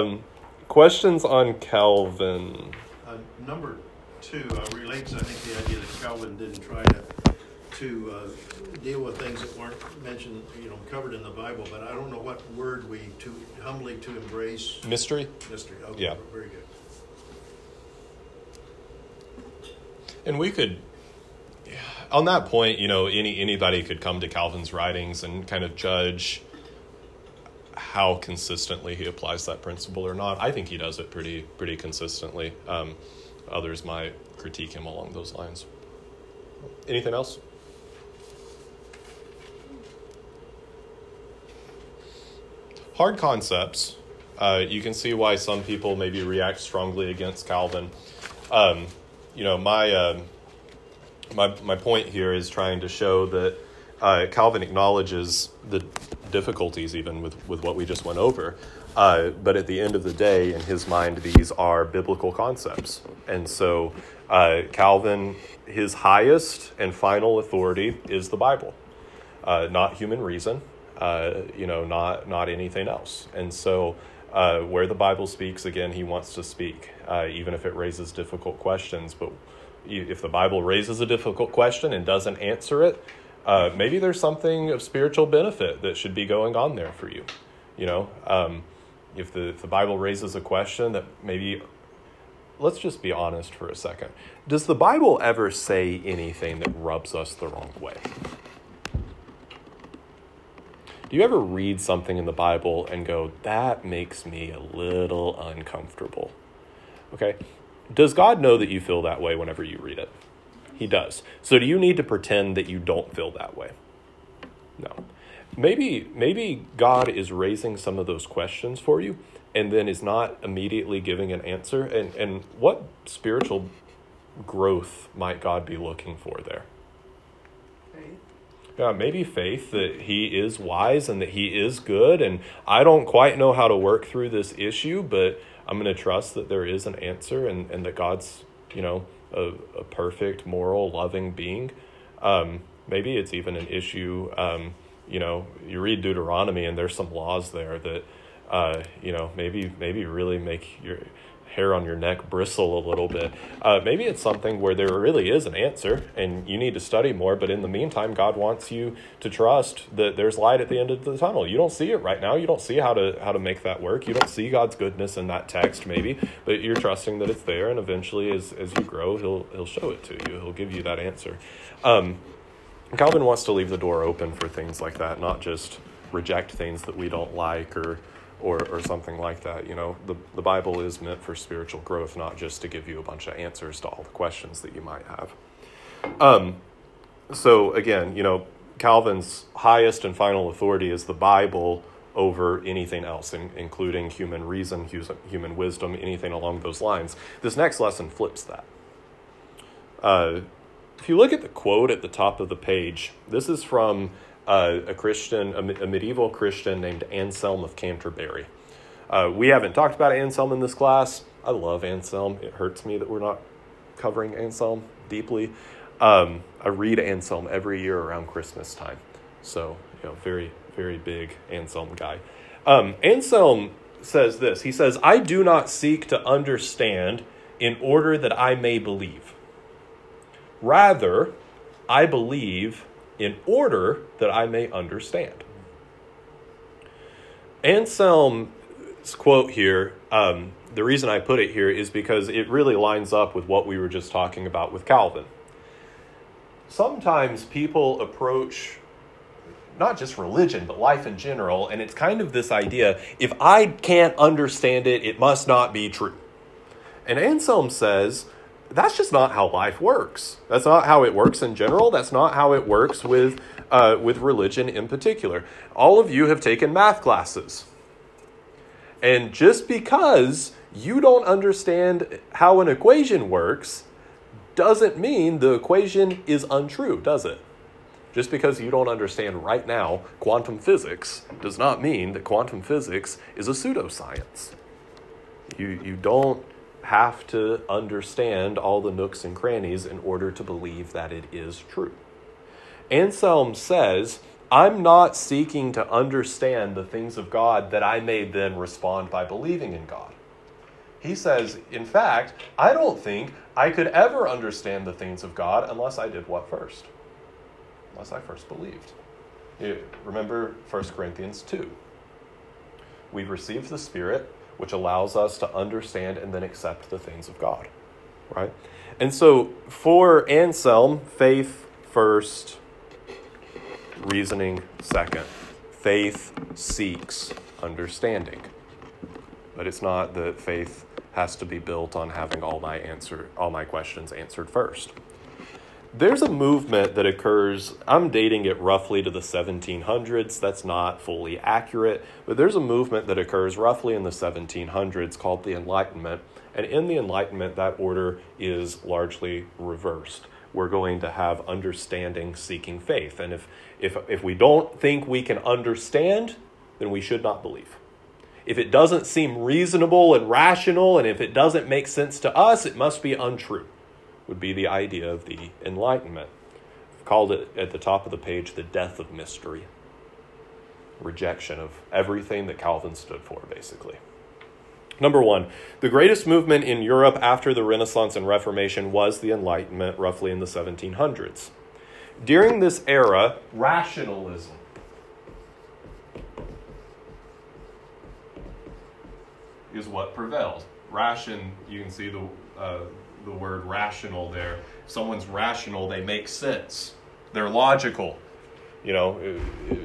Um, questions on Calvin? Uh, number two uh, relates, I think, the idea that Calvin didn't try to to uh, deal with things that weren't mentioned, you know, covered in the Bible. But I don't know what word we to humbly to embrace Mystery? mystery. Okay, Yeah. very good. And we could, yeah, on that point, you know, any anybody could come to Calvin's writings and kind of judge how consistently he applies that principle or not. I think he does it pretty pretty consistently. Um, others might critique him along those lines. Anything else? Hard concepts. Uh, you can see why some people maybe react strongly against Calvin. Um, you know, my, uh, my, my point here is trying to show that uh, Calvin acknowledges the difficulties even with, with what we just went over. Uh, but at the end of the day, in his mind, these are biblical concepts. And so uh, Calvin, his highest and final authority is the Bible, uh, not human reason, uh, you know, not, not anything else. And so uh, where the Bible speaks, again, he wants to speak, uh, even if it raises difficult questions. But if the Bible raises a difficult question and doesn't answer it, uh, maybe there's something of spiritual benefit that should be going on there for you. You know, um, if the if the Bible raises a question that maybe, let's just be honest for a second. Does the Bible ever say anything that rubs us the wrong way? Do you ever read something in the Bible and go, that makes me a little uncomfortable? Okay. Does God know that you feel that way whenever you read it? He does. So do you need to pretend that you don't feel that way? No. Maybe maybe God is raising some of those questions for you and then is not immediately giving an answer. And and what spiritual growth might God be looking for there? Yeah, maybe faith that he is wise and that he is good. And I don't quite know how to work through this issue, but I'm going to trust that there is an answer and, and that God's, you know, a, a perfect, moral, loving being. Um, maybe it's even an issue. Um, you know, you read Deuteronomy and there's some laws there that, uh, you know, maybe maybe really make your hair on your neck bristle a little bit. Uh, maybe it's something where there really is an answer and you need to study more, but in the meantime, God wants you to trust that there's light at the end of the tunnel. You don't see it right now. You don't see how to how to make that work. You don't see God's goodness in that text, maybe, but you're trusting that it's there, and eventually, as as you grow, he'll he'll show it to you. He'll give you that answer. Um, Calvin wants to leave the door open for things like that, not just reject things that we don't like or or, or something like that. You know, the, the Bible is meant for spiritual growth, not just to give you a bunch of answers to all the questions that you might have. Um, so, again, you know, Calvin's highest and final authority is the Bible over anything else, in, including human reason, human wisdom, anything along those lines. This next lesson flips that. Uh, if you look at the quote at the top of the page, this is from uh, a Christian, a, a, medieval Christian named Anselm of Canterbury. Uh, we haven't talked about Anselm in this class. I love Anselm. It hurts me that we're not covering Anselm deeply. Um, I read Anselm every year around Christmas time. So, you know, very, very big Anselm guy. Um, Anselm says this He says, I do not seek to understand in order that I may believe. Rather, I believe in order that I may understand. Anselm's quote here, um, the reason I put it here is because it really lines up with what we were just talking about with Calvin. Sometimes people approach not just religion, but life in general, and it's kind of this idea if I can't understand it, it must not be true. And Anselm says, that's just not how life works. That's not how it works in general. That's not how it works with, uh, with religion in particular. All of you have taken math classes. And just because you don't understand how an equation works doesn't mean the equation is untrue, does it? Just because you don't understand right now quantum physics does not mean that quantum physics is a pseudoscience. You, you don't have to understand all the nooks and crannies in order to believe that it is true. Anselm says, I'm not seeking to understand the things of God that I may then respond by believing in God. He says, in fact, I don't think I could ever understand the things of God unless I did what first? Unless I first believed. Remember 1 Corinthians 2. We've received the Spirit, which allows us to understand and then accept the things of God. Right? And so for Anselm, faith first, reasoning second. Faith seeks understanding. But it's not that faith has to be built on having all my answer all my questions answered first. There's a movement that occurs, I'm dating it roughly to the 1700s. That's not fully accurate, but there's a movement that occurs roughly in the 1700s called the Enlightenment. And in the Enlightenment, that order is largely reversed. We're going to have understanding seeking faith. And if, if, if we don't think we can understand, then we should not believe. If it doesn't seem reasonable and rational, and if it doesn't make sense to us, it must be untrue, would be the idea of the Enlightenment. I've called it at the top of the page the death of mystery, rejection of everything that Calvin stood for, basically. Number one, the greatest movement in Europe after the Renaissance and Reformation was the Enlightenment, roughly in the 1700s. During this era, rationalism is what prevailed. Ration, you can see the, uh, the word rational there. If someone's rational, they make sense. They're logical. You know, it,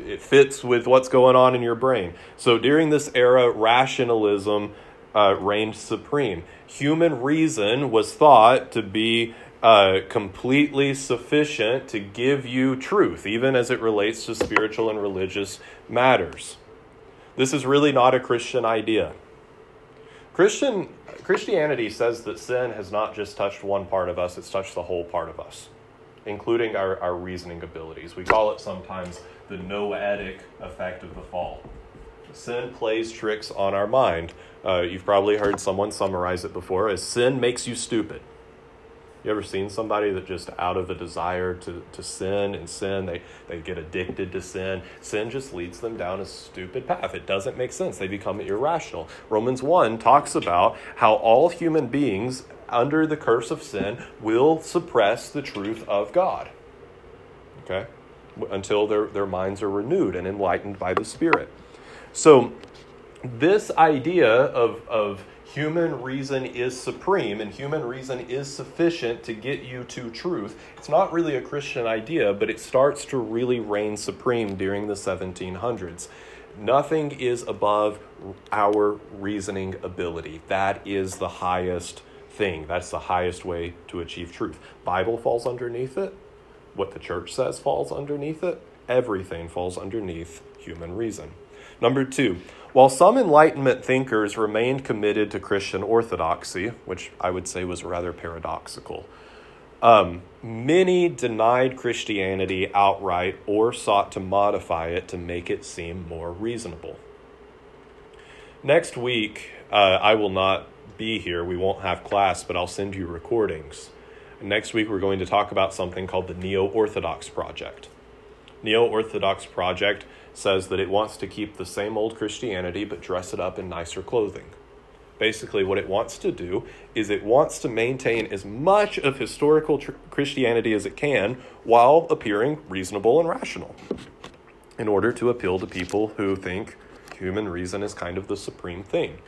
it fits with what's going on in your brain. So during this era, rationalism uh, reigned supreme. Human reason was thought to be uh, completely sufficient to give you truth, even as it relates to spiritual and religious matters. This is really not a Christian idea. Christian Christianity says that sin has not just touched one part of us, it's touched the whole part of us, including our, our reasoning abilities. We call it sometimes the noetic effect of the fall. Sin plays tricks on our mind. Uh, you've probably heard someone summarize it before as sin makes you stupid. You ever seen somebody that just out of a desire to, to sin and sin, they, they get addicted to sin? Sin just leads them down a stupid path. It doesn't make sense. They become irrational. Romans 1 talks about how all human beings under the curse of sin will suppress the truth of God. Okay? Until their, their minds are renewed and enlightened by the Spirit. So, this idea of, of human reason is supreme and human reason is sufficient to get you to truth. It's not really a Christian idea, but it starts to really reign supreme during the 1700s. Nothing is above our reasoning ability. That is the highest thing. That's the highest way to achieve truth. Bible falls underneath it. What the church says falls underneath it. Everything falls underneath human reason. Number two, while some Enlightenment thinkers remained committed to Christian orthodoxy, which I would say was rather paradoxical, um, many denied Christianity outright or sought to modify it to make it seem more reasonable. Next week, uh, I will not be here. We won't have class, but I'll send you recordings. Next week, we're going to talk about something called the Neo Orthodox Project. Neo Orthodox Project says that it wants to keep the same old Christianity but dress it up in nicer clothing. Basically, what it wants to do is it wants to maintain as much of historical tr- Christianity as it can while appearing reasonable and rational in order to appeal to people who think human reason is kind of the supreme thing.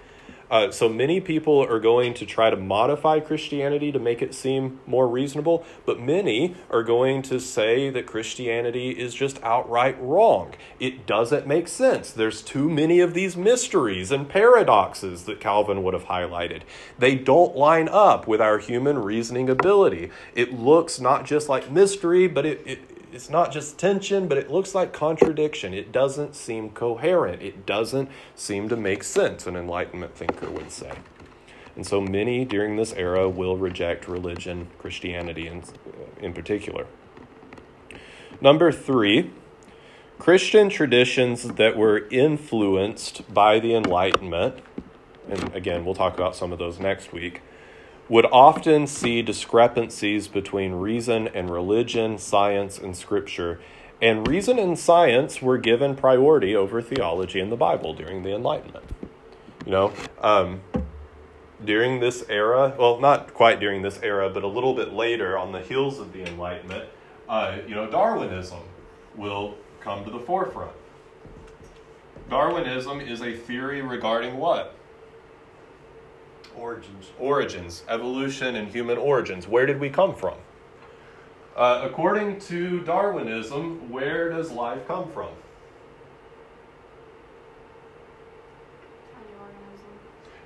Uh, so many people are going to try to modify Christianity to make it seem more reasonable, but many are going to say that Christianity is just outright wrong. It doesn't make sense. There's too many of these mysteries and paradoxes that Calvin would have highlighted. They don't line up with our human reasoning ability. It looks not just like mystery, but it, it it's not just tension, but it looks like contradiction. It doesn't seem coherent. It doesn't seem to make sense, an Enlightenment thinker would say. And so many during this era will reject religion, Christianity in, in particular. Number three, Christian traditions that were influenced by the Enlightenment, and again, we'll talk about some of those next week, would often see discrepancies between reason and religion, science and scripture, And reason and science were given priority over theology in the Bible during the Enlightenment. You know, um, during this era, well, not quite during this era, but a little bit later on the heels of the Enlightenment, uh, you know, Darwinism will come to the forefront. Darwinism is a theory regarding what? Origins. Origins, evolution, and human origins. Where did we come from? Uh, according to Darwinism, where does life come from?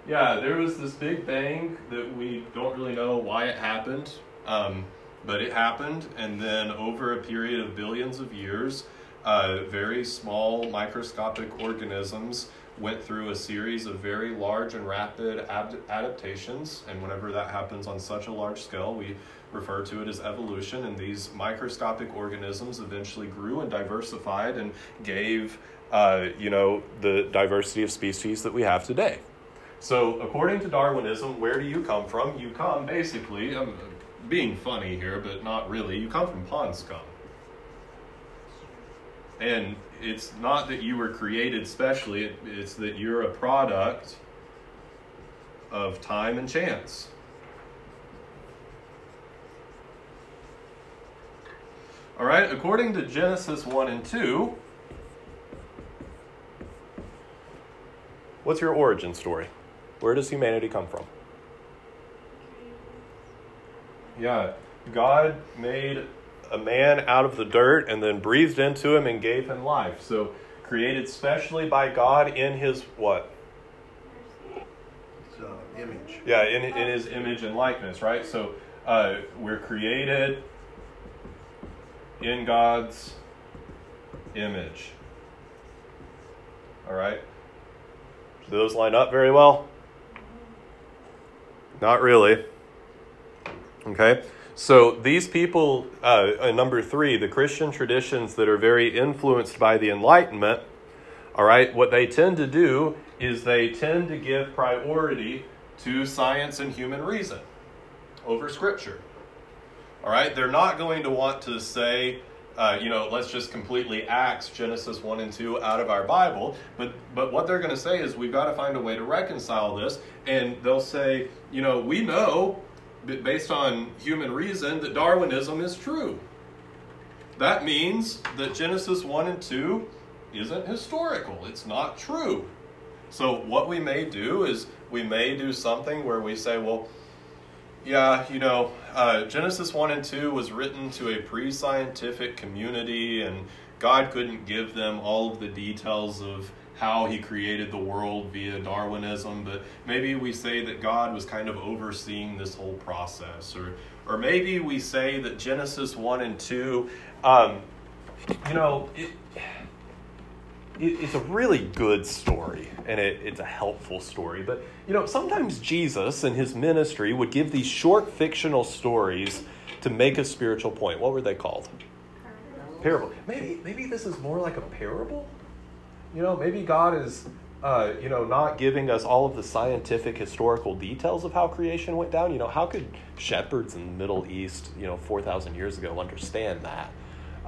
Yeah, there was this big bang that we don't really know why it happened, um, but it happened, and then over a period of billions of years, uh, very small microscopic organisms went through a series of very large and rapid ad- adaptations, and whenever that happens on such a large scale, we refer to it as evolution, and these microscopic organisms eventually grew and diversified and gave, uh, you know, the diversity of species that we have today. So, according to Darwinism, where do you come from? You come basically, I'm being funny here, but not really. You come from pond scum. And it's not that you were created specially, it, it's that you're a product of time and chance. All right, according to Genesis 1 and 2, what's your origin story? Where does humanity come from? Yeah, God made a man out of the dirt and then breathed into him and gave him life. So, created specially by God in his what? Uh, image. Yeah, in, in his image and likeness, right? So, uh, we're created in God's image. All right? Do those line up very well? Not really. Okay? So these people, uh, number three, the Christian traditions that are very influenced by the Enlightenment, all right, what they tend to do is they tend to give priority to science and human reason over Scripture. All right, they're not going to want to say, uh, you know, let's just completely axe Genesis 1 and 2 out of our Bible. But, but what they're going to say is we've got to find a way to reconcile this. And they'll say, you know, we know, based on human reason, that Darwinism is true. That means that Genesis 1 and 2 isn't historical, it's not true. So, what we may do is we may do something where we say, well, yeah, you know, uh, Genesis 1 and 2 was written to a pre scientific community, and God couldn't give them all of the details of how he created the world via Darwinism, but maybe we say that God was kind of overseeing this whole process. Or, or maybe we say that Genesis 1 and 2, um, you know, it, it, it's a really good story and it, it's a helpful story. But, you know, sometimes Jesus and his ministry would give these short fictional stories to make a spiritual point. What were they called? Parable. Maybe, maybe this is more like a parable. You know, maybe God is, uh, you know, not giving us all of the scientific historical details of how creation went down. You know, how could shepherds in the Middle East, you know, 4,000 years ago understand that?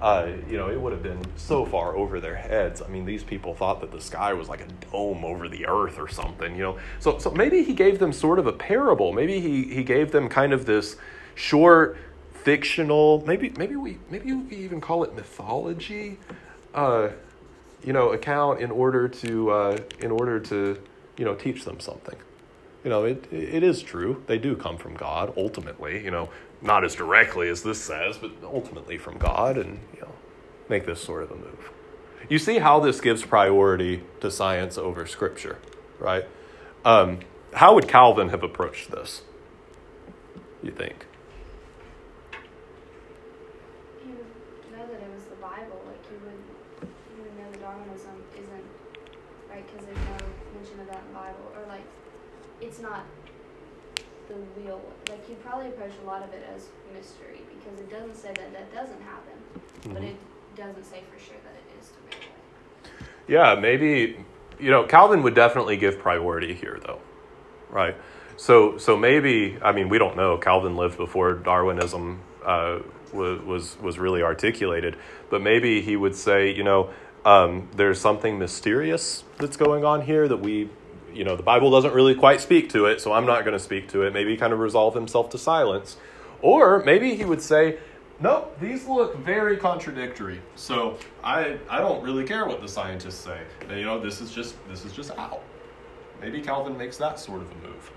uh, you know, it would have been so far over their heads. I mean, these people thought that the sky was like a dome over the earth or something, you know. So, so maybe he gave them sort of a parable. Maybe he, he gave them kind of this short, fictional, maybe, maybe we, maybe we even call it mythology, uh, you know, account in order to, uh, in order to, you know, teach them something. You know, it, it is true. They do come from God ultimately, you know, not as directly as this says, but ultimately from God, and you know, make this sort of a move. You see how this gives priority to science over Scripture, right? Um, how would Calvin have approached this? You think? He would know that it was the Bible. Like he would, he would know that Darwinism isn't right because there's no mention of that in the Bible, or like it's not the real. Like he'd probably approach a lot of it as mystery because it doesn't say that that doesn't happen, but Mhm. it doesn't say for sure that it is to it. Yeah, maybe you know Calvin would definitely give priority here, though, right? So, so maybe I mean we don't know. Calvin lived before Darwinism uh, was was, was really articulated. But maybe he would say, you know, um, there's something mysterious that's going on here that we, you know, the Bible doesn't really quite speak to it, so I'm not going to speak to it. Maybe kind of resolve himself to silence, or maybe he would say. No, these look very contradictory. So I I don't really care what the scientists say. You know, this is just this is just out. Maybe Calvin makes that sort of a move.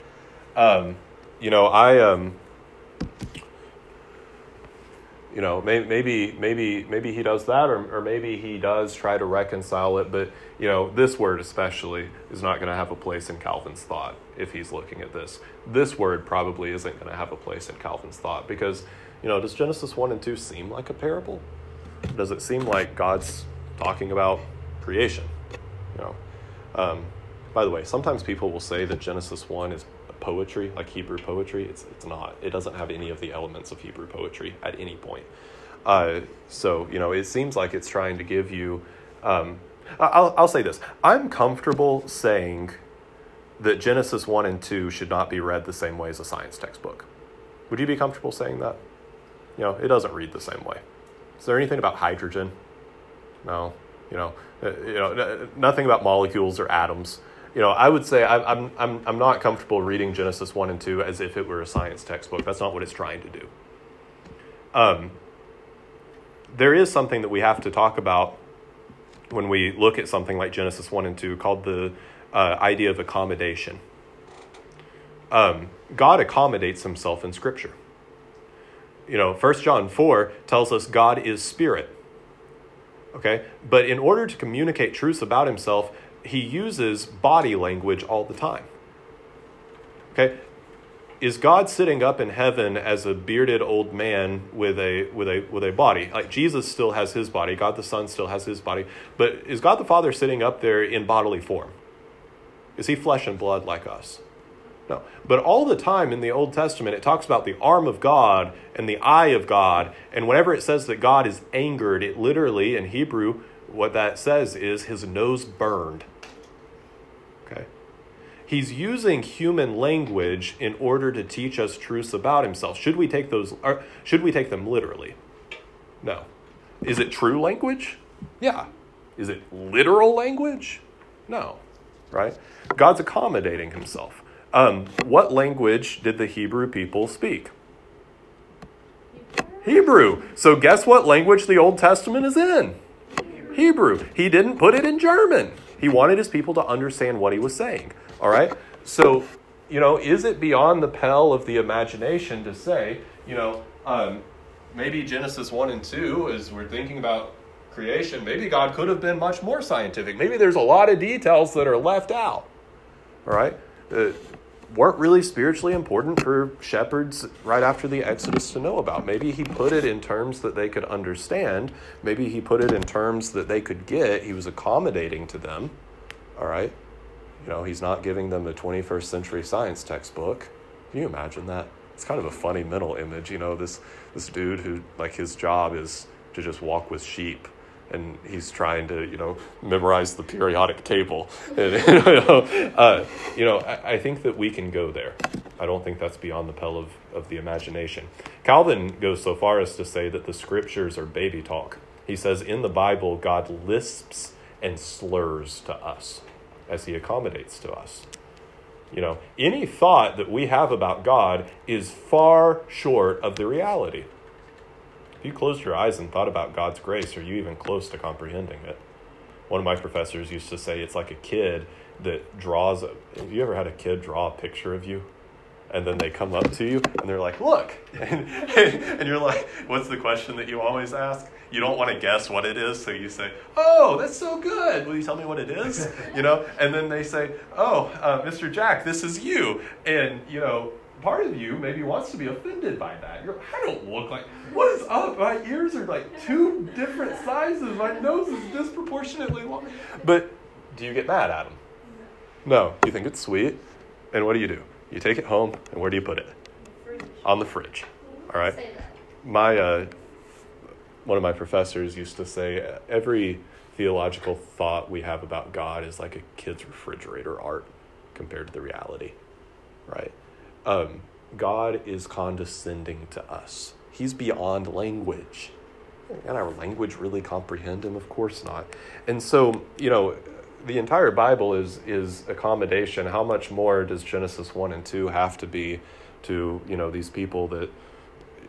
Um, you know, I um, you know, maybe maybe maybe he does that, or or maybe he does try to reconcile it. But you know, this word especially is not going to have a place in Calvin's thought if he's looking at this. This word probably isn't going to have a place in Calvin's thought because you know, does Genesis one and two seem like a parable? Does it seem like God's talking about creation? You know. Um, by the way, sometimes people will say that Genesis one is poetry, like Hebrew poetry. It's, it's not. It doesn't have any of the elements of Hebrew poetry at any point. Uh, so, you know, it seems like it's trying to give you. Um, I'll, I'll say this I'm comfortable saying that Genesis 1 and 2 should not be read the same way as a science textbook. Would you be comfortable saying that? You know, it doesn't read the same way. Is there anything about hydrogen? No. You know, uh, you know, nothing about molecules or atoms you know, I would say I'm, I'm, I'm not comfortable reading Genesis 1 and 2 as if it were a science textbook. That's not what it's trying to do. Um, there is something that we have to talk about when we look at something like Genesis 1 and 2 called the uh, idea of accommodation. Um, God accommodates himself in Scripture. You know, 1 John 4 tells us God is spirit. Okay? But in order to communicate truths about himself, he uses body language all the time. Okay? Is God sitting up in heaven as a bearded old man with a with a with a body? Like Jesus still has his body, God the Son still has his body, but is God the Father sitting up there in bodily form? Is he flesh and blood like us? No. But all the time in the Old Testament, it talks about the arm of God and the eye of God. And whenever it says that God is angered, it literally, in Hebrew, what that says is his nose burned. He's using human language in order to teach us truths about himself. Should we take those should we take them literally? No. Is it true language? Yeah. Is it literal language? No. Right? God's accommodating himself. Um, what language did the Hebrew people speak? Hebrew. So, guess what language the Old Testament is in? Hebrew. He didn't put it in German. He wanted his people to understand what he was saying. All right? So, you know, is it beyond the pale of the imagination to say, you know, um, maybe Genesis 1 and 2, as we're thinking about creation, maybe God could have been much more scientific. Maybe there's a lot of details that are left out. All right? Uh, weren't really spiritually important for shepherds right after the Exodus to know about. Maybe he put it in terms that they could understand. Maybe he put it in terms that they could get. He was accommodating to them. All right? You know, he's not giving them a 21st century science textbook. Can you imagine that? It's kind of a funny mental image, you know, this this dude who like his job is to just walk with sheep and he's trying to you know memorize the periodic table. And, you know, uh, you know I, I, think that we can go there. I don't think that's beyond the pale of, of the imagination. Calvin goes so far as to say that the scriptures are baby talk. He says in the bible god lisps and slurs to us as he accommodates to us you know any thought that we have about god is far short of the reality If you closed your eyes and thought about God's grace, are you even close to comprehending it? One of my professors used to say it's like a kid that draws. A, have you ever had a kid draw a picture of you? And then they come up to you and they're like, look. And, and you're like, what's the question that you always ask? You don't want to guess what it is, so you say, oh, that's so good. Will you tell me what it is? You know? And then they say, oh, uh, Mr. Jack, this is you. And, you know, part of you maybe wants to be offended by that. You're, I don't look like, what is up? My ears are like two different sizes. My nose is disproportionately long. But do you get mad at them? No. You think it's sweet. And what do you do? You take it home, and where do you put it? On the fridge. All right. My uh, one of my professors used to say every theological thought we have about God is like a kid's refrigerator art compared to the reality, right? Um, God is condescending to us. He's beyond language. Can our language really comprehend him? Of course not. And so, you know, the entire Bible is is accommodation. How much more does Genesis one and two have to be to you know these people that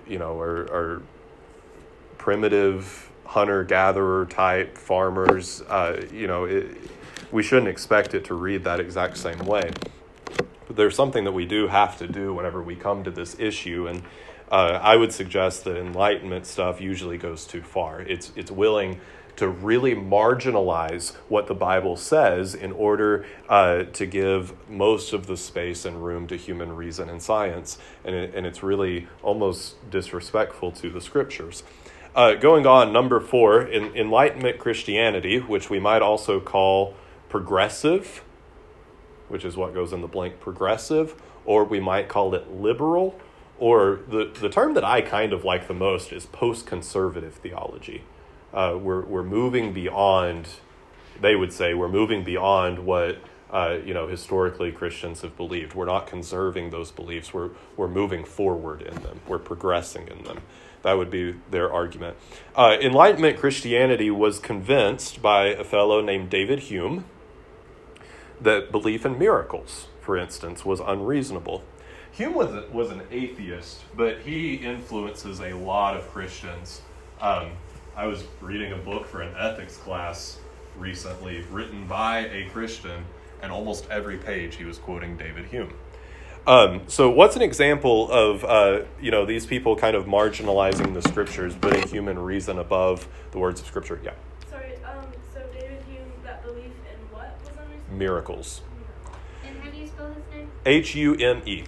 you know are, are primitive hunter gatherer type farmers? Uh, you know, it, we shouldn't expect it to read that exact same way. But there's something that we do have to do whenever we come to this issue, and uh, I would suggest that enlightenment stuff usually goes too far. It's it's willing to really marginalize what the Bible says in order uh, to give most of the space and room to human reason and science, and it, and it's really almost disrespectful to the scriptures. Uh, going on, number four, in Enlightenment Christianity, which we might also call progressive, which is what goes in the blank progressive, or we might call it liberal, or the, the term that I kind of like the most is post conservative theology. Uh, we're, we're moving beyond, they would say, we're moving beyond what uh, you know historically Christians have believed. We're not conserving those beliefs. We're, we're moving forward in them, we're progressing in them. That would be their argument. Uh, Enlightenment Christianity was convinced by a fellow named David Hume that belief in miracles, for instance, was unreasonable. Hume was, was an atheist, but he influences a lot of Christians. Um, I was reading a book for an ethics class recently written by a Christian, and almost every page he was quoting David Hume. Um, so, what's an example of uh, you know these people kind of marginalizing the scriptures, putting human reason above the words of scripture? Yeah. Sorry. Um, so David Hume, that belief in what was unreasonable? Miracles. And how do you spell his name? H U M E.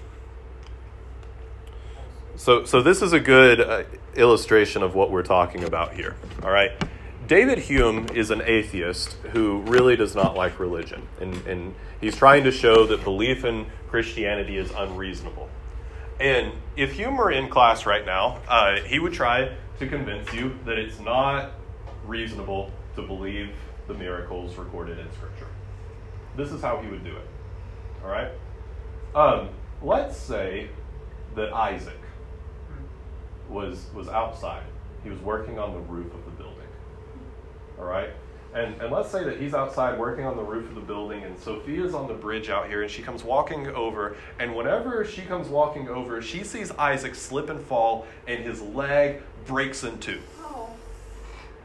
So, so this is a good uh, illustration of what we're talking about here. All right. David Hume is an atheist who really does not like religion. And, and he's trying to show that belief in Christianity is unreasonable. And if Hume were in class right now, uh, he would try to convince you that it's not reasonable to believe the miracles recorded in Scripture. This is how he would do it. All right? Um, let's say that Isaac was, was outside. He was working on the roof of the building. All right? And, and let's say that he's outside working on the roof of the building, and Sophia's on the bridge out here, and she comes walking over. And whenever she comes walking over, she sees Isaac slip and fall, and his leg breaks in two.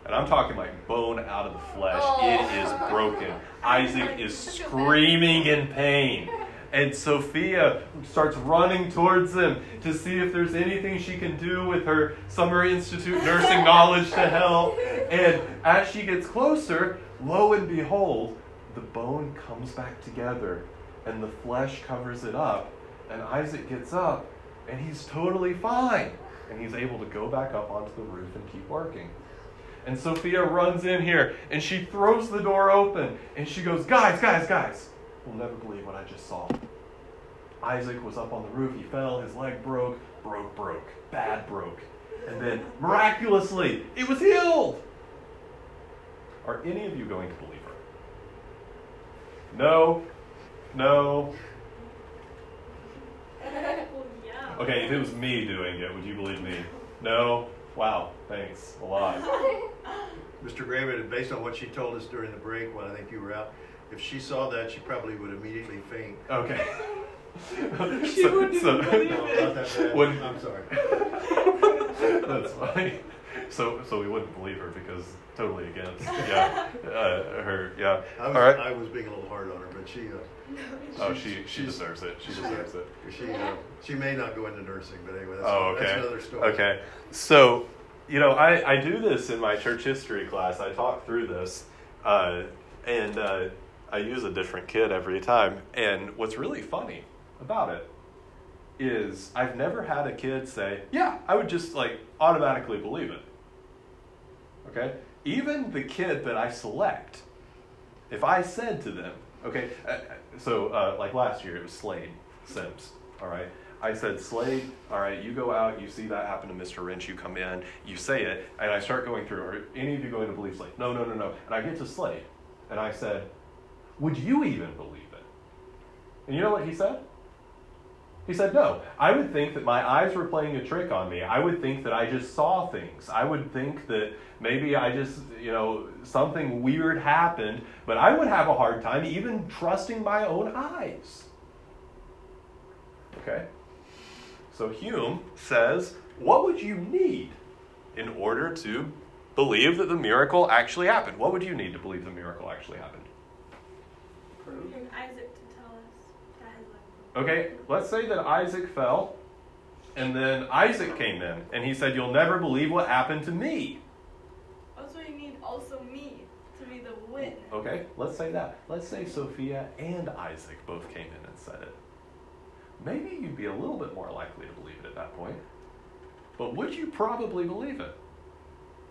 And I'm talking like bone out of the flesh. Oh. It is broken. Isaac is screaming in pain. And Sophia starts running towards him to see if there's anything she can do with her Summer Institute nursing knowledge to help. And as she gets closer, lo and behold, the bone comes back together and the flesh covers it up. And Isaac gets up and he's totally fine. And he's able to go back up onto the roof and keep working. And Sophia runs in here and she throws the door open and she goes, Guys, guys, guys, you'll never believe what I just saw. Isaac was up on the roof. He fell, his leg broke, broke, broke, bad broke. And then miraculously, it was healed. Are any of you going to believe her? No, no. Okay, if it was me doing it, would you believe me? No, Wow, thanks a lot. Mr. Graham, based on what she told us during the break when I think you were out, if she saw that, she probably would immediately faint. Okay. she so, wouldn't so, believe no, it. Not that bad. When, I'm sorry. That's funny. So, so we wouldn't believe her because totally against. Yeah, uh, her. Yeah. I was, All right. I was being a little hard on her, but she. Uh, oh, she she deserves it. She deserves it. She uh, she may not go into nursing, but anyway, that's, oh, okay. that's another story. Okay, so you know, I I do this in my church history class. I talk through this, uh, and uh, I use a different kid every time. And what's really funny about it is I've never had a kid say, "Yeah, I would just like automatically believe it." Okay, even the kid that I select, if I said to them, okay, uh, so uh, like last year it was Slade Sims, all right. I said, Slade, all right, you go out, you see that happen to Mr. Wrench, you come in, you say it, and I start going through, are any of you going to believe Slade? No, no, no, no. And I get to Slade, and I said, would you even believe it? And you know what he said? He said, No, I would think that my eyes were playing a trick on me. I would think that I just saw things. I would think that maybe I just, you know, something weird happened, but I would have a hard time even trusting my own eyes. Okay? So Hume says, What would you need in order to believe that the miracle actually happened? What would you need to believe the miracle actually happened? And Isaac to tell us that his life. Okay, let's say that Isaac fell, and then Isaac came in, and he said, You'll never believe what happened to me. Oh, also, you need also me to be the witness. Okay, let's say that. Let's say Sophia and Isaac both came in and said it. Maybe you'd be a little bit more likely to believe it at that point. But would you probably believe it?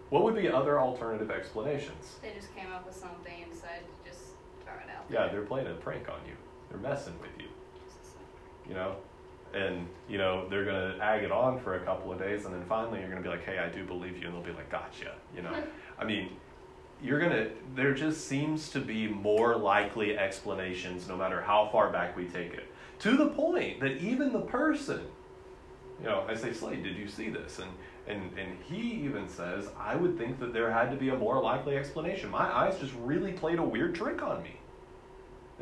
What would be other alternative explanations? They just came up with something and decided to just it out Yeah, they're playing a prank on you. They're messing with you. you know? And you know they're going to ag it on for a couple of days and then finally you're going to be like hey i do believe you and they'll be like gotcha you know? I mean you're going to there just seems to be more likely explanations no matter how far back we take it. To the point that even the person you know i say slade did you see this? And and and he even says i would think that there had to be a more likely explanation. My eyes just really played a weird trick on me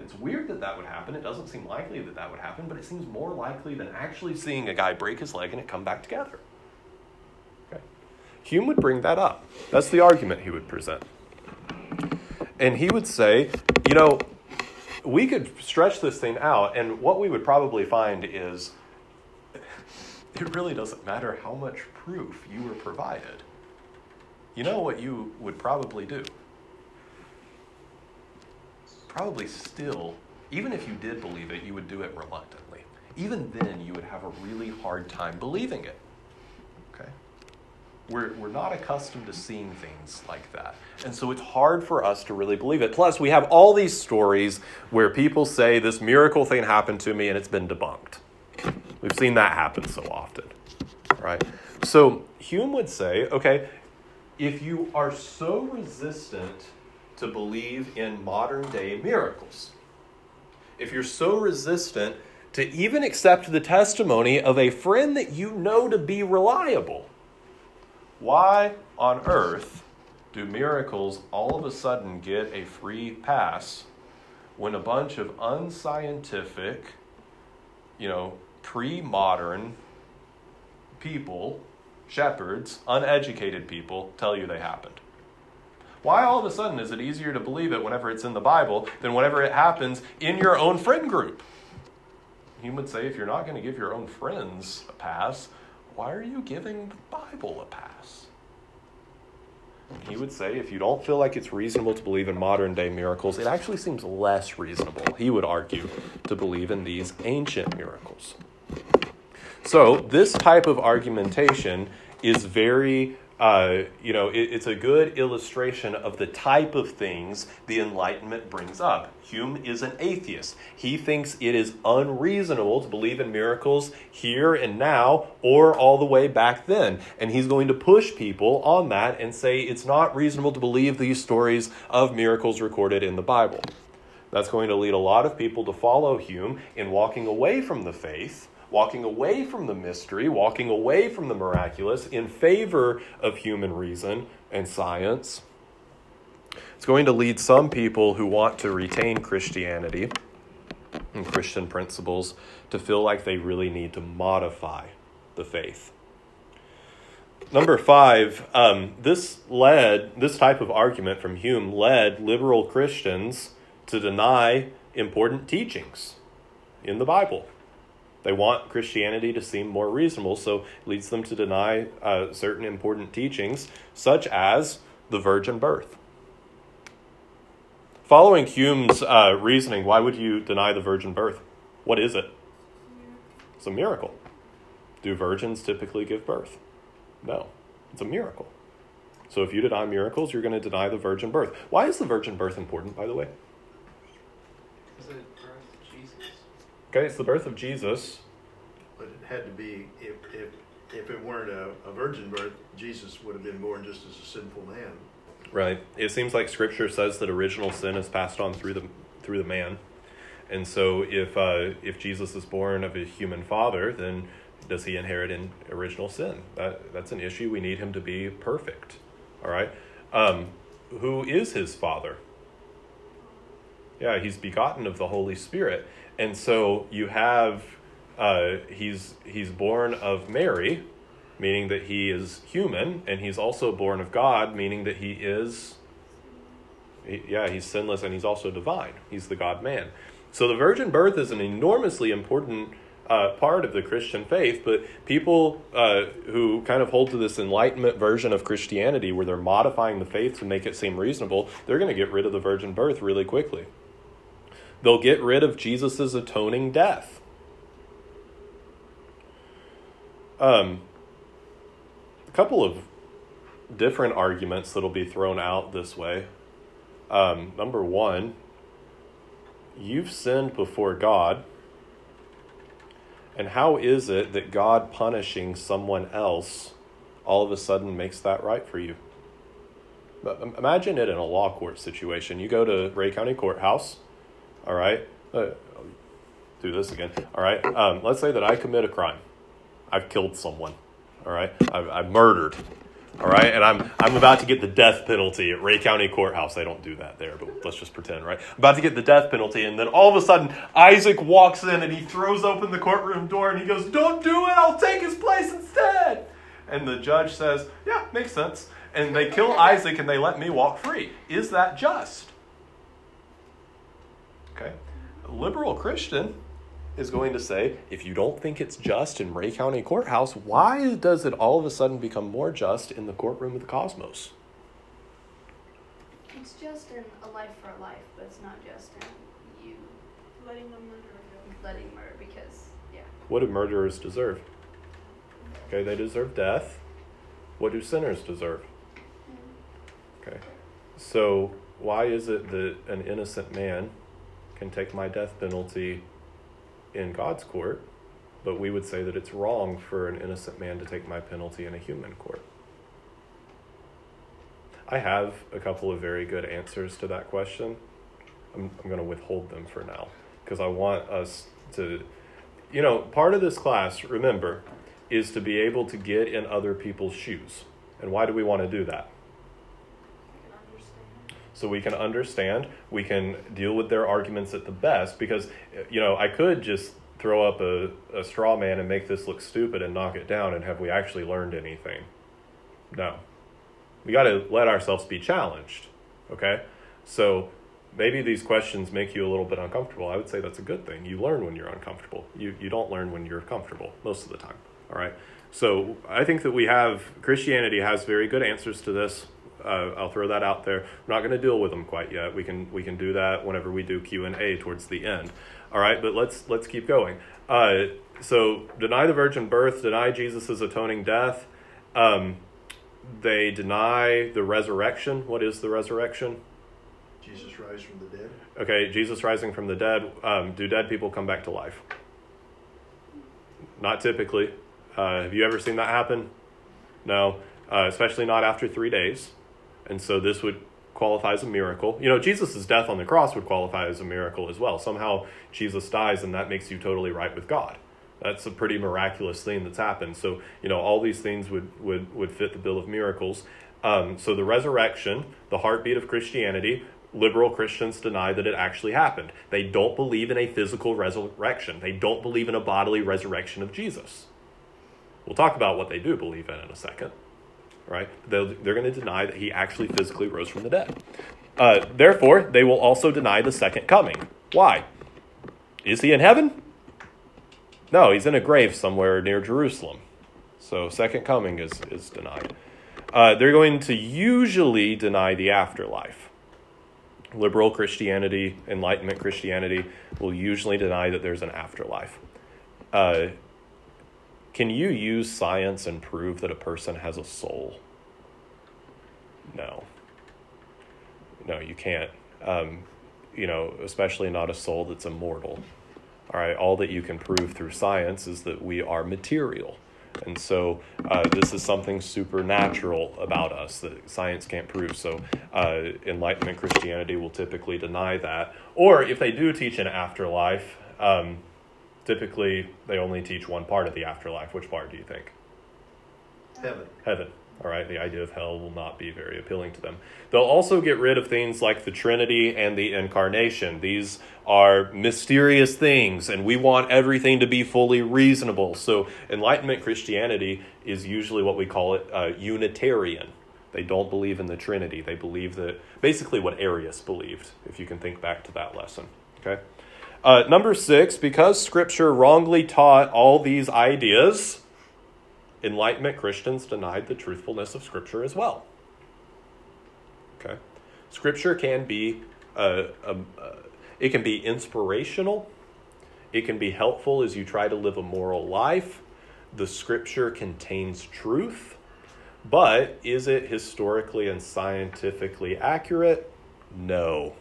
it's weird that that would happen. It doesn't seem likely that that would happen, but it seems more likely than actually seeing a guy break his leg and it come back together. Okay. Hume would bring that up. That's the argument he would present. And he would say, you know, we could stretch this thing out, and what we would probably find is it really doesn't matter how much proof you were provided. You know what you would probably do? Probably still, even if you did believe it, you would do it reluctantly. Even then, you would have a really hard time believing it. Okay? We're, we're not accustomed to seeing things like that. And so it's hard for us to really believe it. Plus, we have all these stories where people say this miracle thing happened to me and it's been debunked. We've seen that happen so often. Right? So Hume would say, okay, if you are so resistant to believe in modern day miracles. If you're so resistant to even accept the testimony of a friend that you know to be reliable, why on earth do miracles all of a sudden get a free pass when a bunch of unscientific, you know, pre modern people, shepherds, uneducated people, tell you they happened? Why all of a sudden is it easier to believe it whenever it's in the Bible than whenever it happens in your own friend group? Hume would say if you're not going to give your own friends a pass, why are you giving the Bible a pass? He would say if you don't feel like it's reasonable to believe in modern day miracles, it actually seems less reasonable, he would argue, to believe in these ancient miracles. So, this type of argumentation is very uh, you know, it, it's a good illustration of the type of things the Enlightenment brings up. Hume is an atheist. He thinks it is unreasonable to believe in miracles here and now or all the way back then. And he's going to push people on that and say it's not reasonable to believe these stories of miracles recorded in the Bible. That's going to lead a lot of people to follow Hume in walking away from the faith walking away from the mystery, walking away from the miraculous in favor of human reason and science. It's going to lead some people who want to retain Christianity and Christian principles to feel like they really need to modify the faith. Number five, um, this led, this type of argument from Hume led liberal Christians to deny important teachings in the Bible. They want Christianity to seem more reasonable, so it leads them to deny uh, certain important teachings, such as the virgin birth. Following Hume's uh, reasoning, why would you deny the virgin birth? What is it? It's a miracle. Do virgins typically give birth? No, it's a miracle. So if you deny miracles, you're going to deny the virgin birth. Why is the virgin birth important, by the way? It. Okay, it's the birth of Jesus. But it had to be, if, if, if it weren't a, a virgin birth, Jesus would have been born just as a sinful man. Right. It seems like Scripture says that original sin is passed on through the through the man, And so, if uh, if Jesus is born of a human father, then does he inherit in original sin? That that's an issue. We need him to be perfect. All right. Um, who is his father? Yeah, he's begotten of the Holy Spirit, and so you have uh, he's he's born of Mary, meaning that he is human, and he's also born of God, meaning that he is. He, yeah, he's sinless and he's also divine. He's the God man. So the virgin birth is an enormously important uh, part of the Christian faith, but people uh, who kind of hold to this Enlightenment version of Christianity, where they're modifying the faith to make it seem reasonable, they're going to get rid of the virgin birth really quickly. They'll get rid of Jesus' atoning death. Um, a couple of different arguments that'll be thrown out this way. Um, number one, you've sinned before God. And how is it that God punishing someone else all of a sudden makes that right for you? But imagine it in a law court situation. You go to Ray County Courthouse, all right? Uh, do this again, all right? Um, let's say that I commit a crime. I've killed someone, all right? I've, I've murdered, all right? And I'm, I'm about to get the death penalty at Ray County Courthouse. They don't do that there, but let's just pretend, right? I'm about to get the death penalty, and then all of a sudden, Isaac walks in and he throws open the courtroom door and he goes, Don't do it, I'll take his place instead. And the judge says, Yeah, makes sense. And they kill Isaac and they let me walk free. Is that just? Okay. A liberal Christian is going to say, if you don't think it's just in Ray County Courthouse, why does it all of a sudden become more just in the courtroom of the cosmos? It's just in a life for a life, but it's not just in you Letting them murder you. letting murder because, yeah. What do murderers deserve? Okay, they deserve death. What do sinners deserve? Mm. Okay. So, why is it that an innocent man can take my death penalty in God's court, but we would say that it's wrong for an innocent man to take my penalty in a human court? I have a couple of very good answers to that question. I'm, I'm going to withhold them for now because I want us to, you know, part of this class, remember, is to be able to get in other people's shoes. And why do we want to do that? So we can understand, we can deal with their arguments at the best. Because, you know, I could just throw up a, a straw man and make this look stupid and knock it down, and have we actually learned anything? No. We got to let ourselves be challenged, okay? So maybe these questions make you a little bit uncomfortable. I would say that's a good thing. You learn when you're uncomfortable. You, you don't learn when you're comfortable most of the time, all right? So I think that we have, Christianity has very good answers to this. Uh, I'll throw that out there. We're not going to deal with them quite yet. We can we can do that whenever we do Q and A towards the end. All right, but let's let's keep going. Uh, so deny the virgin birth, deny Jesus' atoning death. Um, they deny the resurrection. What is the resurrection? Jesus rise from the dead. Okay, Jesus rising from the dead. Um, do dead people come back to life? Not typically. Uh, have you ever seen that happen? No, uh, especially not after three days. And so this would qualify as a miracle. You know, Jesus' death on the cross would qualify as a miracle as well. Somehow Jesus dies and that makes you totally right with God. That's a pretty miraculous thing that's happened. So, you know, all these things would, would, would fit the bill of miracles. Um, so the resurrection, the heartbeat of Christianity, liberal Christians deny that it actually happened. They don't believe in a physical resurrection. They don't believe in a bodily resurrection of Jesus. We'll talk about what they do believe in in a second right? They're, they're going to deny that he actually physically rose from the dead. Uh, therefore, they will also deny the second coming. Why? Is he in heaven? No, he's in a grave somewhere near Jerusalem. So, second coming is, is denied. Uh, they're going to usually deny the afterlife. Liberal Christianity, Enlightenment Christianity will usually deny that there's an afterlife. Uh, can you use science and prove that a person has a soul? No. No, you can't. Um, you know, especially not a soul that's immortal. All right, all that you can prove through science is that we are material. And so uh, this is something supernatural about us that science can't prove. So uh, Enlightenment Christianity will typically deny that. Or if they do teach an afterlife, um, typically they only teach one part of the afterlife. Which part do you think? Heaven. Heaven. All right, the idea of hell will not be very appealing to them. They'll also get rid of things like the Trinity and the Incarnation. These are mysterious things, and we want everything to be fully reasonable. So, Enlightenment Christianity is usually what we call it uh, Unitarian. They don't believe in the Trinity. They believe that basically what Arius believed, if you can think back to that lesson. Okay. Uh, number six, because Scripture wrongly taught all these ideas, Enlightenment Christians denied the truthfulness of Scripture as well. Okay, Scripture can be uh, um, uh, it can be inspirational. It can be helpful as you try to live a moral life. The Scripture contains truth, but is it historically and scientifically accurate? No,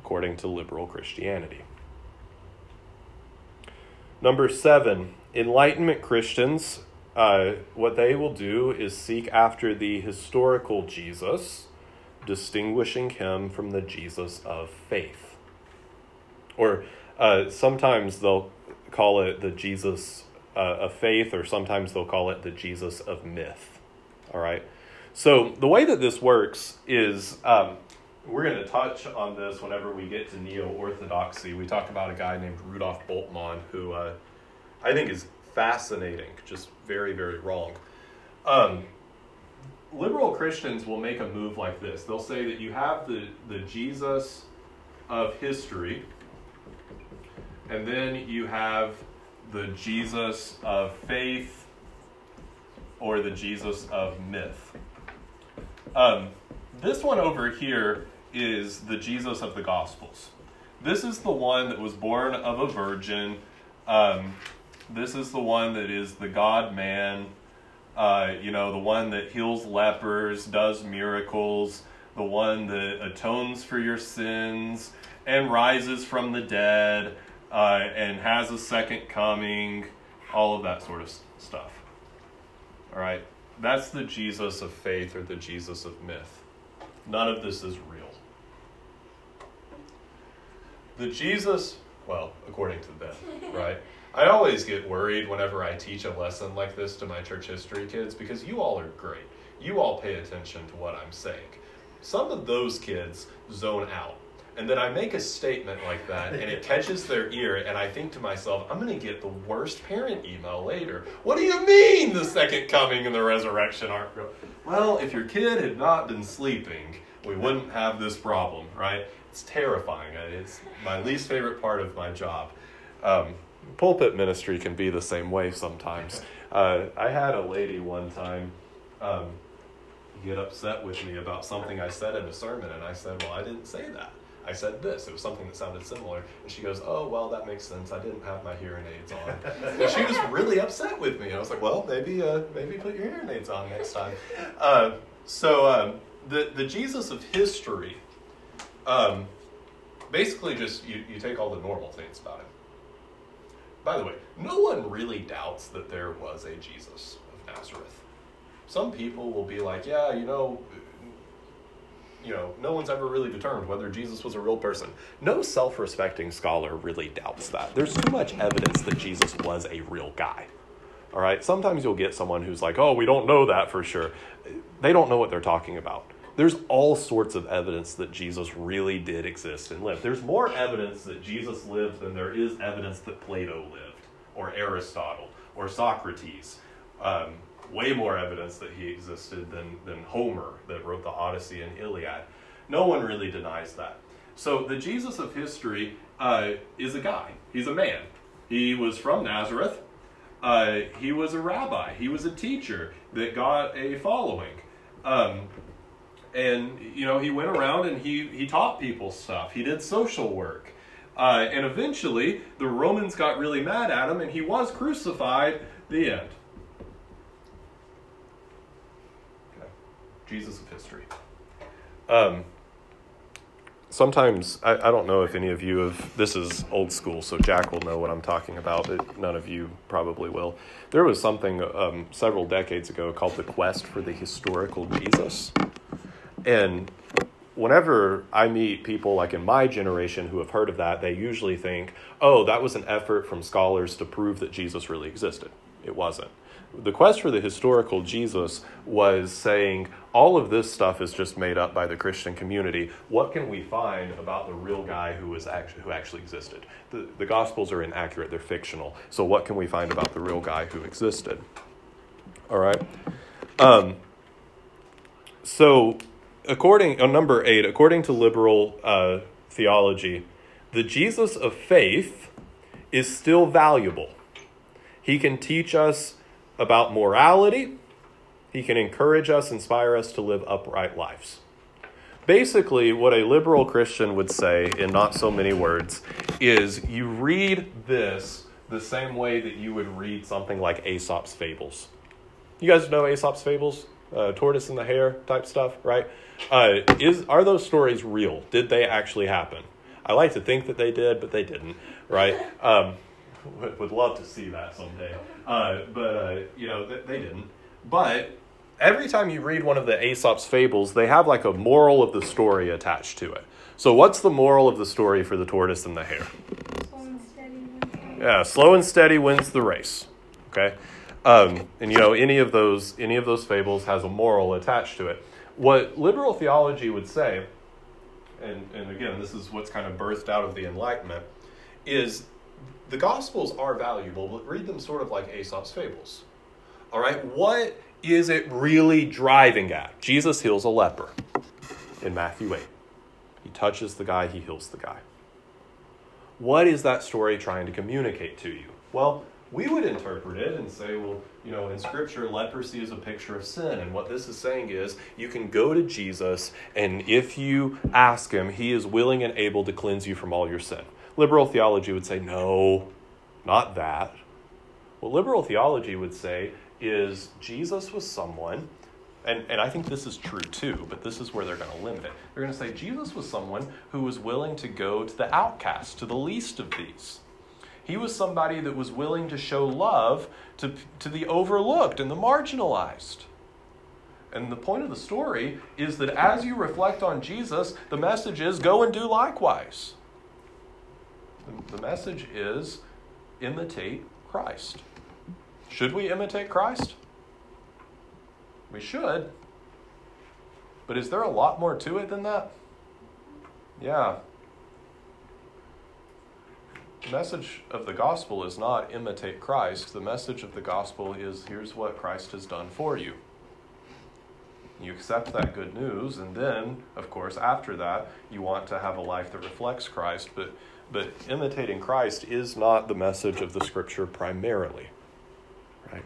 according to liberal Christianity. Number seven, Enlightenment Christians uh, what they will do is seek after the historical Jesus, distinguishing him from the Jesus of faith. Or uh, sometimes they'll call it the Jesus uh, of faith, or sometimes they'll call it the Jesus of myth. All right? So the way that this works is um, we're going to touch on this whenever we get to neo orthodoxy. We talk about a guy named Rudolf Bultmann who uh, I think is fascinating, just very, very wrong. Um, liberal Christians will make a move like this. They'll say that you have the, the Jesus of history, and then you have the Jesus of faith or the Jesus of myth. Um, this one over here is the Jesus of the Gospels. This is the one that was born of a virgin. Um, this is the one that is the God man, uh, you know, the one that heals lepers, does miracles, the one that atones for your sins and rises from the dead uh, and has a second coming, all of that sort of stuff. All right? That's the Jesus of faith or the Jesus of myth. None of this is real. The Jesus, well, according to them, right? I always get worried whenever I teach a lesson like this to my church history kids because you all are great. You all pay attention to what I'm saying. Some of those kids zone out. And then I make a statement like that and it catches their ear, and I think to myself, I'm going to get the worst parent email later. What do you mean the second coming and the resurrection aren't real? Well, if your kid had not been sleeping, we wouldn't have this problem, right? It's terrifying. It's my least favorite part of my job. Um, pulpit ministry can be the same way sometimes. Uh, I had a lady one time um, get upset with me about something I said in a sermon, and I said, Well, I didn't say that. I said this. It was something that sounded similar. And she goes, Oh, well, that makes sense. I didn't have my hearing aids on. and she was really upset with me. I was like, Well, maybe, uh, maybe put your hearing aids on next time. Uh, so, um, the, the Jesus of history um, basically just you, you take all the normal things about him by the way, no one really doubts that there was a Jesus of Nazareth. Some people will be like, yeah, you know, you know, no one's ever really determined whether Jesus was a real person. No self respecting scholar really doubts that. There's too much evidence that Jesus was a real guy. All right? Sometimes you'll get someone who's like, oh, we don't know that for sure. They don't know what they're talking about there's all sorts of evidence that Jesus really did exist and live. There's more evidence that Jesus lived than there is evidence that Plato lived, or Aristotle, or Socrates. Um, way more evidence that he existed than, than Homer, that wrote the Odyssey and Iliad. No one really denies that. So the Jesus of history uh, is a guy, he's a man. He was from Nazareth. Uh, he was a rabbi. He was a teacher that got a following. Um, and you know he went around and he he taught people stuff. He did social work. Uh, and eventually the romans got really mad at him and he was crucified. The end. Okay. jesus of history. Um, sometimes I, I don't know if any of you have this is old school so jack will know what i'm talking about but none of you probably will. There was something um, several decades ago called the quest for the historical jesus and whenever i meet people like in my generation who have heard of that they usually think oh that was an effort from scholars to prove that jesus really existed it wasn't the quest for the historical Jesus was saying all of this stuff is just made up by the Christian community. What can we find about the real guy who was actually who actually existed? The the Gospels are inaccurate; they're fictional. So what can we find about the real guy who existed? All right. Um, so, according on number eight, according to liberal uh, theology, the Jesus of faith is still valuable. He can teach us about morality. He can encourage us, inspire us to live upright lives. Basically, what a liberal Christian would say, in not so many words, is you read this the same way that you would read something like Aesop's Fables. You guys know Aesop's Fables? Uh, tortoise and the hare type stuff, right? Uh, is are those stories real? Did they actually happen? I like to think that they did, but they didn't, right? Um, would love to see that someday. Uh, but, uh, you know, they, they didn't. But every time you read one of the Aesop's fables, they have like a moral of the story attached to it. So, what's the moral of the story for the tortoise and the hare? Slow and steady wins the race. Yeah, slow and steady wins the race. Okay, um, and you know any of those any of those fables has a moral attached to it. What liberal theology would say, and and again this is what's kind of birthed out of the Enlightenment, is the Gospels are valuable, but read them sort of like Aesop's fables. All right, what is it really driving at? Jesus heals a leper in Matthew eight. He touches the guy, he heals the guy. What is that story trying to communicate to you? Well, we would interpret it and say, well, you know, in Scripture, leprosy is a picture of sin. And what this is saying is you can go to Jesus, and if you ask him, he is willing and able to cleanse you from all your sin. Liberal theology would say, no, not that. What liberal theology would say is Jesus was someone and, and I think this is true too, but this is where they're going to limit it. They're going to say Jesus was someone who was willing to go to the outcast, to the least of these. He was somebody that was willing to show love to, to the overlooked and the marginalized. And the point of the story is that as you reflect on Jesus, the message is go and do likewise. The, message is imitate Christ. Should we imitate Christ? We should. But is there a lot more to it than that? Yeah. Message of the gospel is not imitate Christ. The message of the gospel is here's what Christ has done for you. You accept that good news, and then, of course, after that, you want to have a life that reflects Christ. But, but imitating Christ is not the message of the scripture primarily. Right?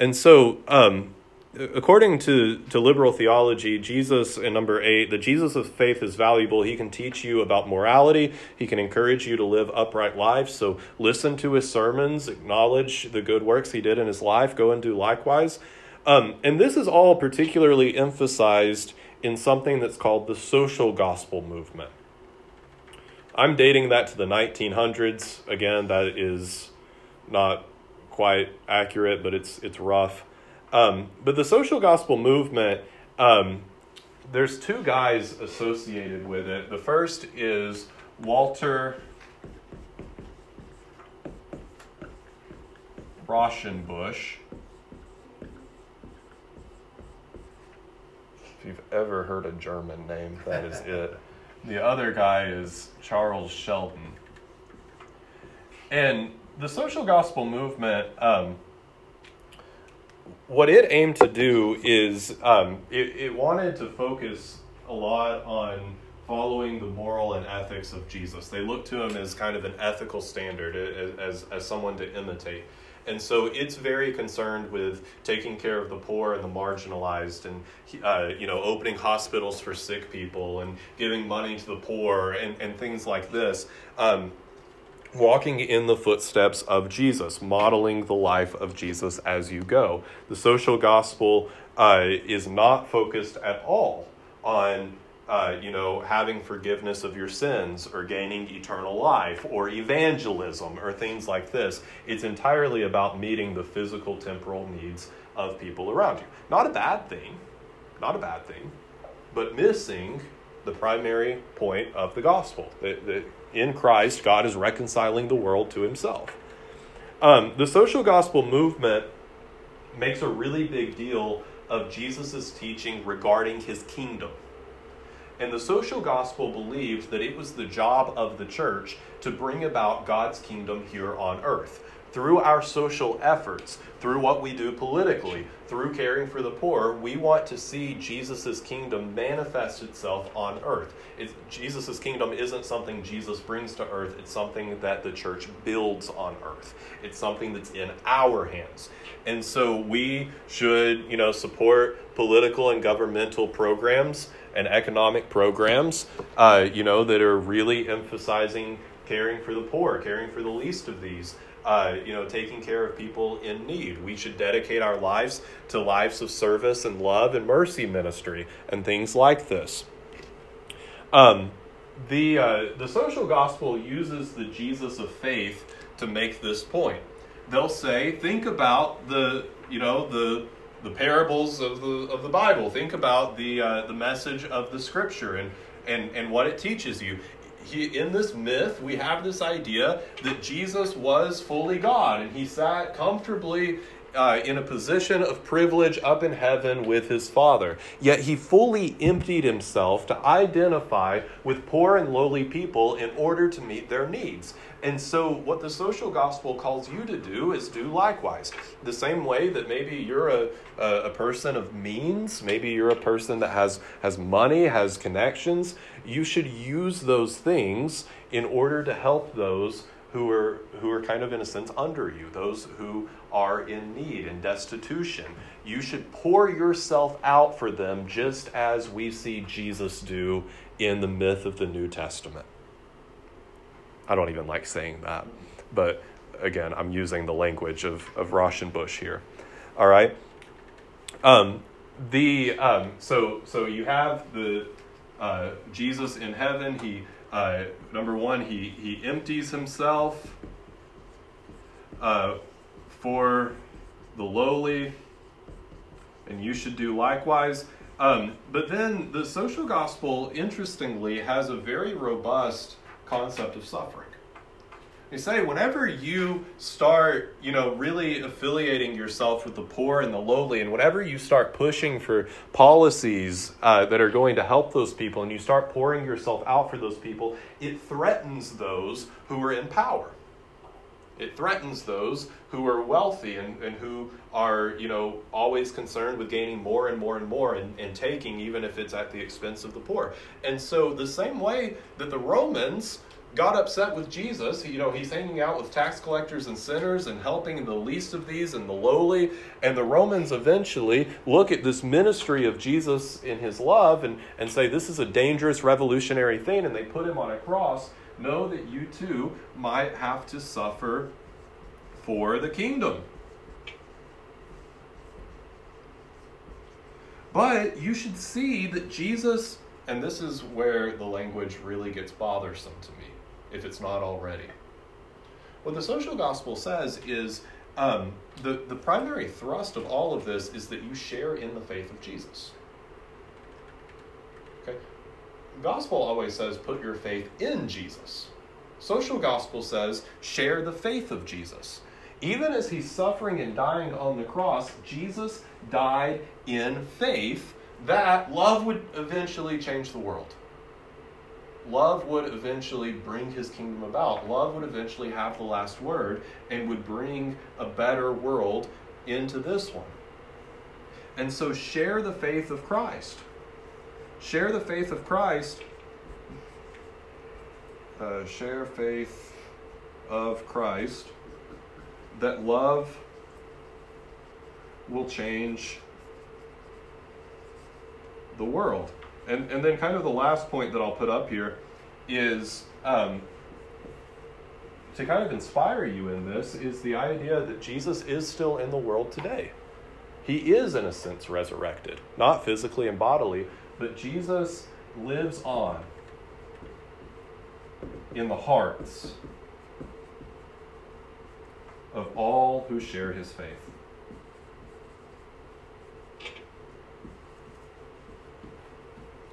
And so, um, according to, to liberal theology, Jesus, in number eight, the Jesus of faith is valuable. He can teach you about morality, he can encourage you to live upright lives. So listen to his sermons, acknowledge the good works he did in his life, go and do likewise. Um, and this is all particularly emphasized in something that's called the social gospel movement. I'm dating that to the 1900s. Again, that is not quite accurate, but it's it's rough. Um, but the social gospel movement, um, there's two guys associated with it. The first is Walter Rauschenbusch. If you've ever heard a German name, that is it. The other guy is Charles Sheldon. And the social gospel movement, um, what it aimed to do is um, it, it wanted to focus a lot on following the moral and ethics of Jesus. They looked to him as kind of an ethical standard, as, as, someone to imitate. And so it's very concerned with taking care of the poor and the marginalized and, uh, you know, opening hospitals for sick people and giving money to the poor and, and things like this. Um, walking in the footsteps of Jesus, modeling the life of Jesus as you go. The social gospel uh, is not focused at all on uh, you know, having forgiveness of your sins or gaining eternal life or evangelism or things like this. It's entirely about meeting the physical, temporal needs of people around you. Not a bad thing, not a bad thing, but missing the primary point of the gospel that, in Christ, God is reconciling the world to himself. Um, the social gospel movement makes a really big deal of Jesus' teaching regarding his kingdom. And the social gospel believed that it was the job of the church to bring about God's kingdom here on earth through our social efforts, through what we do politically, through caring for the poor, we want to see Jesus' kingdom manifest itself on earth. Jesus' kingdom isn't something Jesus brings to earth, it's something that the church builds on earth. It's something that's in our hands. And so we should, you know, support political and governmental programs and economic programs, uh, you know, that are really emphasizing caring for the poor, caring for the least of these uh, you know, taking care of people in need. We should dedicate our lives to lives of service and love and mercy ministry and things like this. Um, the uh, the social gospel uses the Jesus of faith to make this point. They'll say, think about the you know the the parables of the of the Bible. Think about the uh, the message of the Scripture and and and what it teaches you he, in this myth, we have this idea that Jesus was fully God and he sat comfortably uh, in a position of privilege up in heaven with his Father. Yet he fully emptied himself to identify with poor and lowly people in order to meet their needs. And so, what the social gospel calls you to do is do likewise. The same way that maybe you're a, a, a, person of means, maybe you're a person that has, has money, has connections, you should use those things in order to help those who are, who are kind of, in a sense, under you, those who are in need and destitution. You should pour yourself out for them just as we see Jesus do in the myth of the New Testament. I don't even like saying that, but again, I'm using the language of, of Rauschenbusch here. All right. Um, the um, so so you have the uh, Jesus in heaven. He uh, number one, he he empties himself uh, for the lowly, and you should do likewise. Um, but then the social gospel, interestingly, has a very robust concept of suffering. They say whenever you start, you know, really affiliating yourself with the poor and the lowly, and whenever you start pushing for policies uh, that are going to help those people, and you start pouring yourself out for those people, it threatens those who are in power. It threatens those who are wealthy and, and who are, you know, always concerned with gaining more and more and more and, and taking, even if it's at the expense of the poor. And so, the same way that the Romans got upset with Jesus. You know, he's hanging out with tax collectors and sinners and helping the least of these and the lowly. And the Romans eventually look at this ministry of Jesus in his love and, and say, this is a dangerous revolutionary thing. And they put him on a cross. Know that you too might have to suffer for the kingdom. But you should see that Jesus, and this is where the language really gets bothersome to me if it's not already. What the social gospel says is um, the, the primary thrust of all of this is that you share in the faith of Jesus. Gospel always says put your faith in Jesus. Social gospel says share the faith of Jesus. Even as he's suffering and dying on the cross, Jesus died in faith that love would eventually change the world love would eventually bring his kingdom about. Love would eventually have the last word and would bring a better world into this one. And so share the faith of Christ. Share the faith of Christ. Uh, share faith of Christ that love will change the world. And, and then, kind of the last point that I'll put up here is um, to kind of inspire you in this is the idea that Jesus is still in the world today. He is, in a sense, resurrected, not physically and bodily, but Jesus lives on in the hearts of all who share his faith.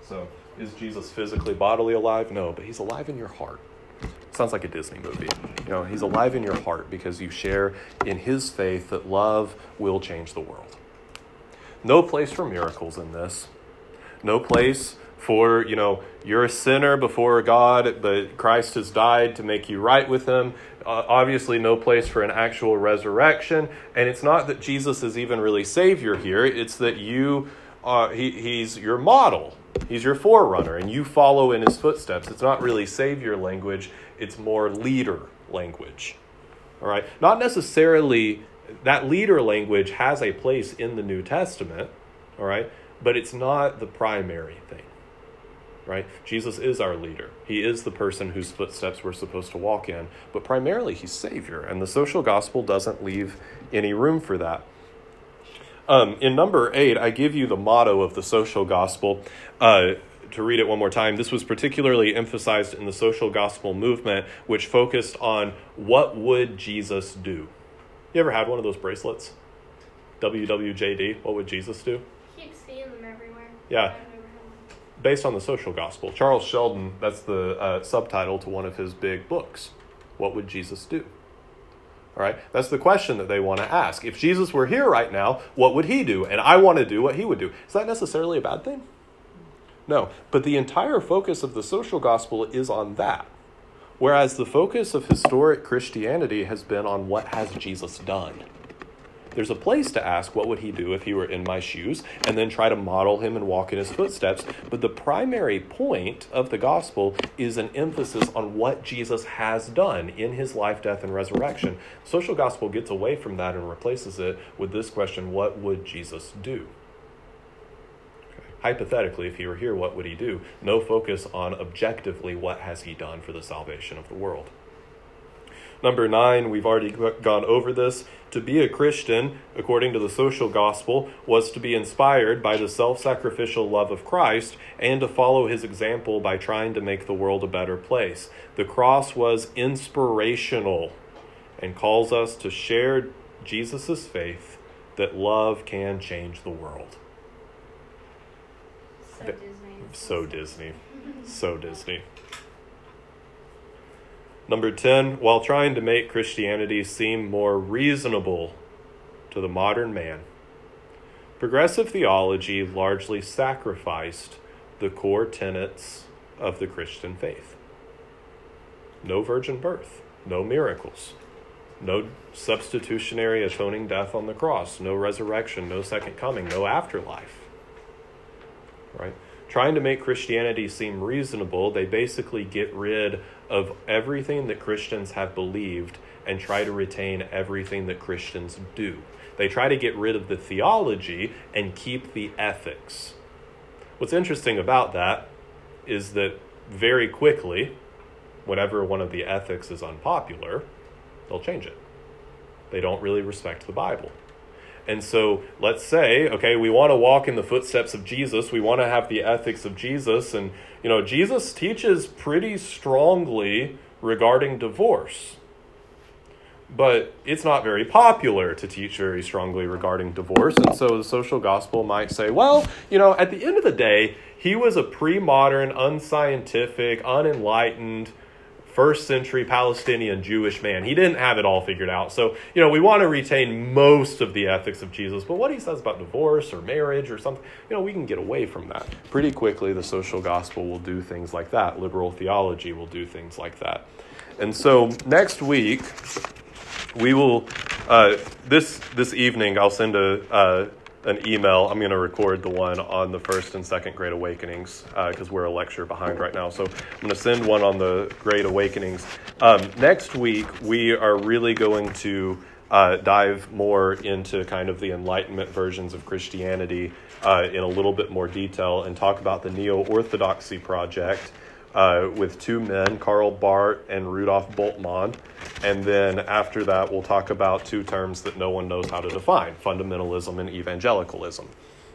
So, is Jesus physically, bodily alive? No, but he's alive in your heart. Sounds like a Disney movie. You know, he's alive in your heart because you share in his faith that love will change the world. No place for miracles in this. No place for, you know, you're a sinner before God, but Christ has died to make you right with him. Uh, obviously, no place for an actual resurrection. And it's not that Jesus is even really Savior here, it's that you, uh, he, he's your model. He's your forerunner, and you follow in his footsteps. It's not really Savior language, it's more leader language. All right? Not necessarily that leader language has a place in the New Testament, all right? But it's not the primary thing right? Jesus is our leader. He is the person whose footsteps we're supposed to walk in, but primarily he's Savior, and the social gospel doesn't leave any room for that. Um, in number eight, I give you the motto of the social gospel. Uh, to read it one more time, this was particularly emphasized in the social gospel movement, which focused on what would Jesus do. You ever had one of those bracelets? WWJD, what would Jesus do? Keep seeing them everywhere. Yeah. Based on the social gospel. Charles Sheldon, that's the uh, subtitle to one of his big books. What would Jesus do? All right, that's the question that they want to ask. If Jesus were here right now, what would he do? And I want to do what he would do. Is that necessarily a bad thing? No, but the entire focus of the social gospel is on that. Whereas the focus of historic Christianity has been on what has Jesus done there's a place to ask what would he do if he were in my shoes and then try to model him and walk in his footsteps. But the primary point of the gospel is an emphasis on what jesus has done in his life death and resurrection. Social gospel gets away from that and replaces it with this question what would jesus do? Hypothetically if he were here what would he do? No focus on objectively what has he done for the salvation of the world Number nine, we've already gone over this. To be a Christian, according to the social gospel, was to be inspired by the self sacrificial love of Christ and to follow his example by trying to make the world a better place. The cross was inspirational and calls us to share Jesus' faith that love can change the world. So Disney. So Disney. So Disney. Number 10, while trying to make Christianity seem more reasonable to the modern man, progressive theology largely sacrificed the core tenets of the Christian faith. No virgin birth, no miracles, no substitutionary atoning death on the cross, no resurrection, no second coming, no afterlife. Right? Trying to make Christianity seem reasonable, they basically get rid of everything that Christians have believed and try to retain everything that Christians do. They try to get rid of the theology and keep the ethics. What's interesting about that is that very quickly, whenever one of the ethics is unpopular, they'll change it. They don't really respect the Bible. And so let's say, okay, we want to walk in the footsteps of Jesus. We want to have the ethics of Jesus. And, you know, Jesus teaches pretty strongly regarding divorce. But it's not very popular to teach very strongly regarding divorce. And so the social gospel might say, well, you know, at the end of the day, he was a pre modern, unscientific, unenlightened, first century Palestinian Jewish man. He didn't have it all figured out. So, you know, we want to retain most of the ethics of Jesus, but what he says about divorce or marriage or something, you know, we can get away from that. Pretty quickly, the social gospel will do things like that. Liberal theology will do things like that. And so next week, we will, uh, this, this evening, I'll send a, uh, an email. I'm going to record the one on the first and second Great Awakenings because uh, we're a lecture behind right now. So I'm going to send one on the Great Awakenings. Um, next week, we are really going to uh, dive more into kind of the Enlightenment versions of Christianity uh, in a little bit more detail and talk about the Neo Orthodoxy Project. Uh, with two men, Karl Barth and Rudolf Bultmann. And then after that, we'll talk about two terms that no one knows how to define fundamentalism and evangelicalism.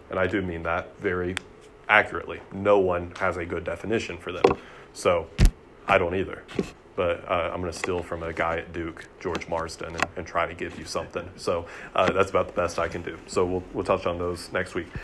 And I do mean that very accurately. No one has a good definition for them. So I don't either. But uh, I'm going to steal from a guy at Duke, George Marsden, and, and try to give you something. So uh, that's about the best I can do. So we'll, we'll touch on those next week.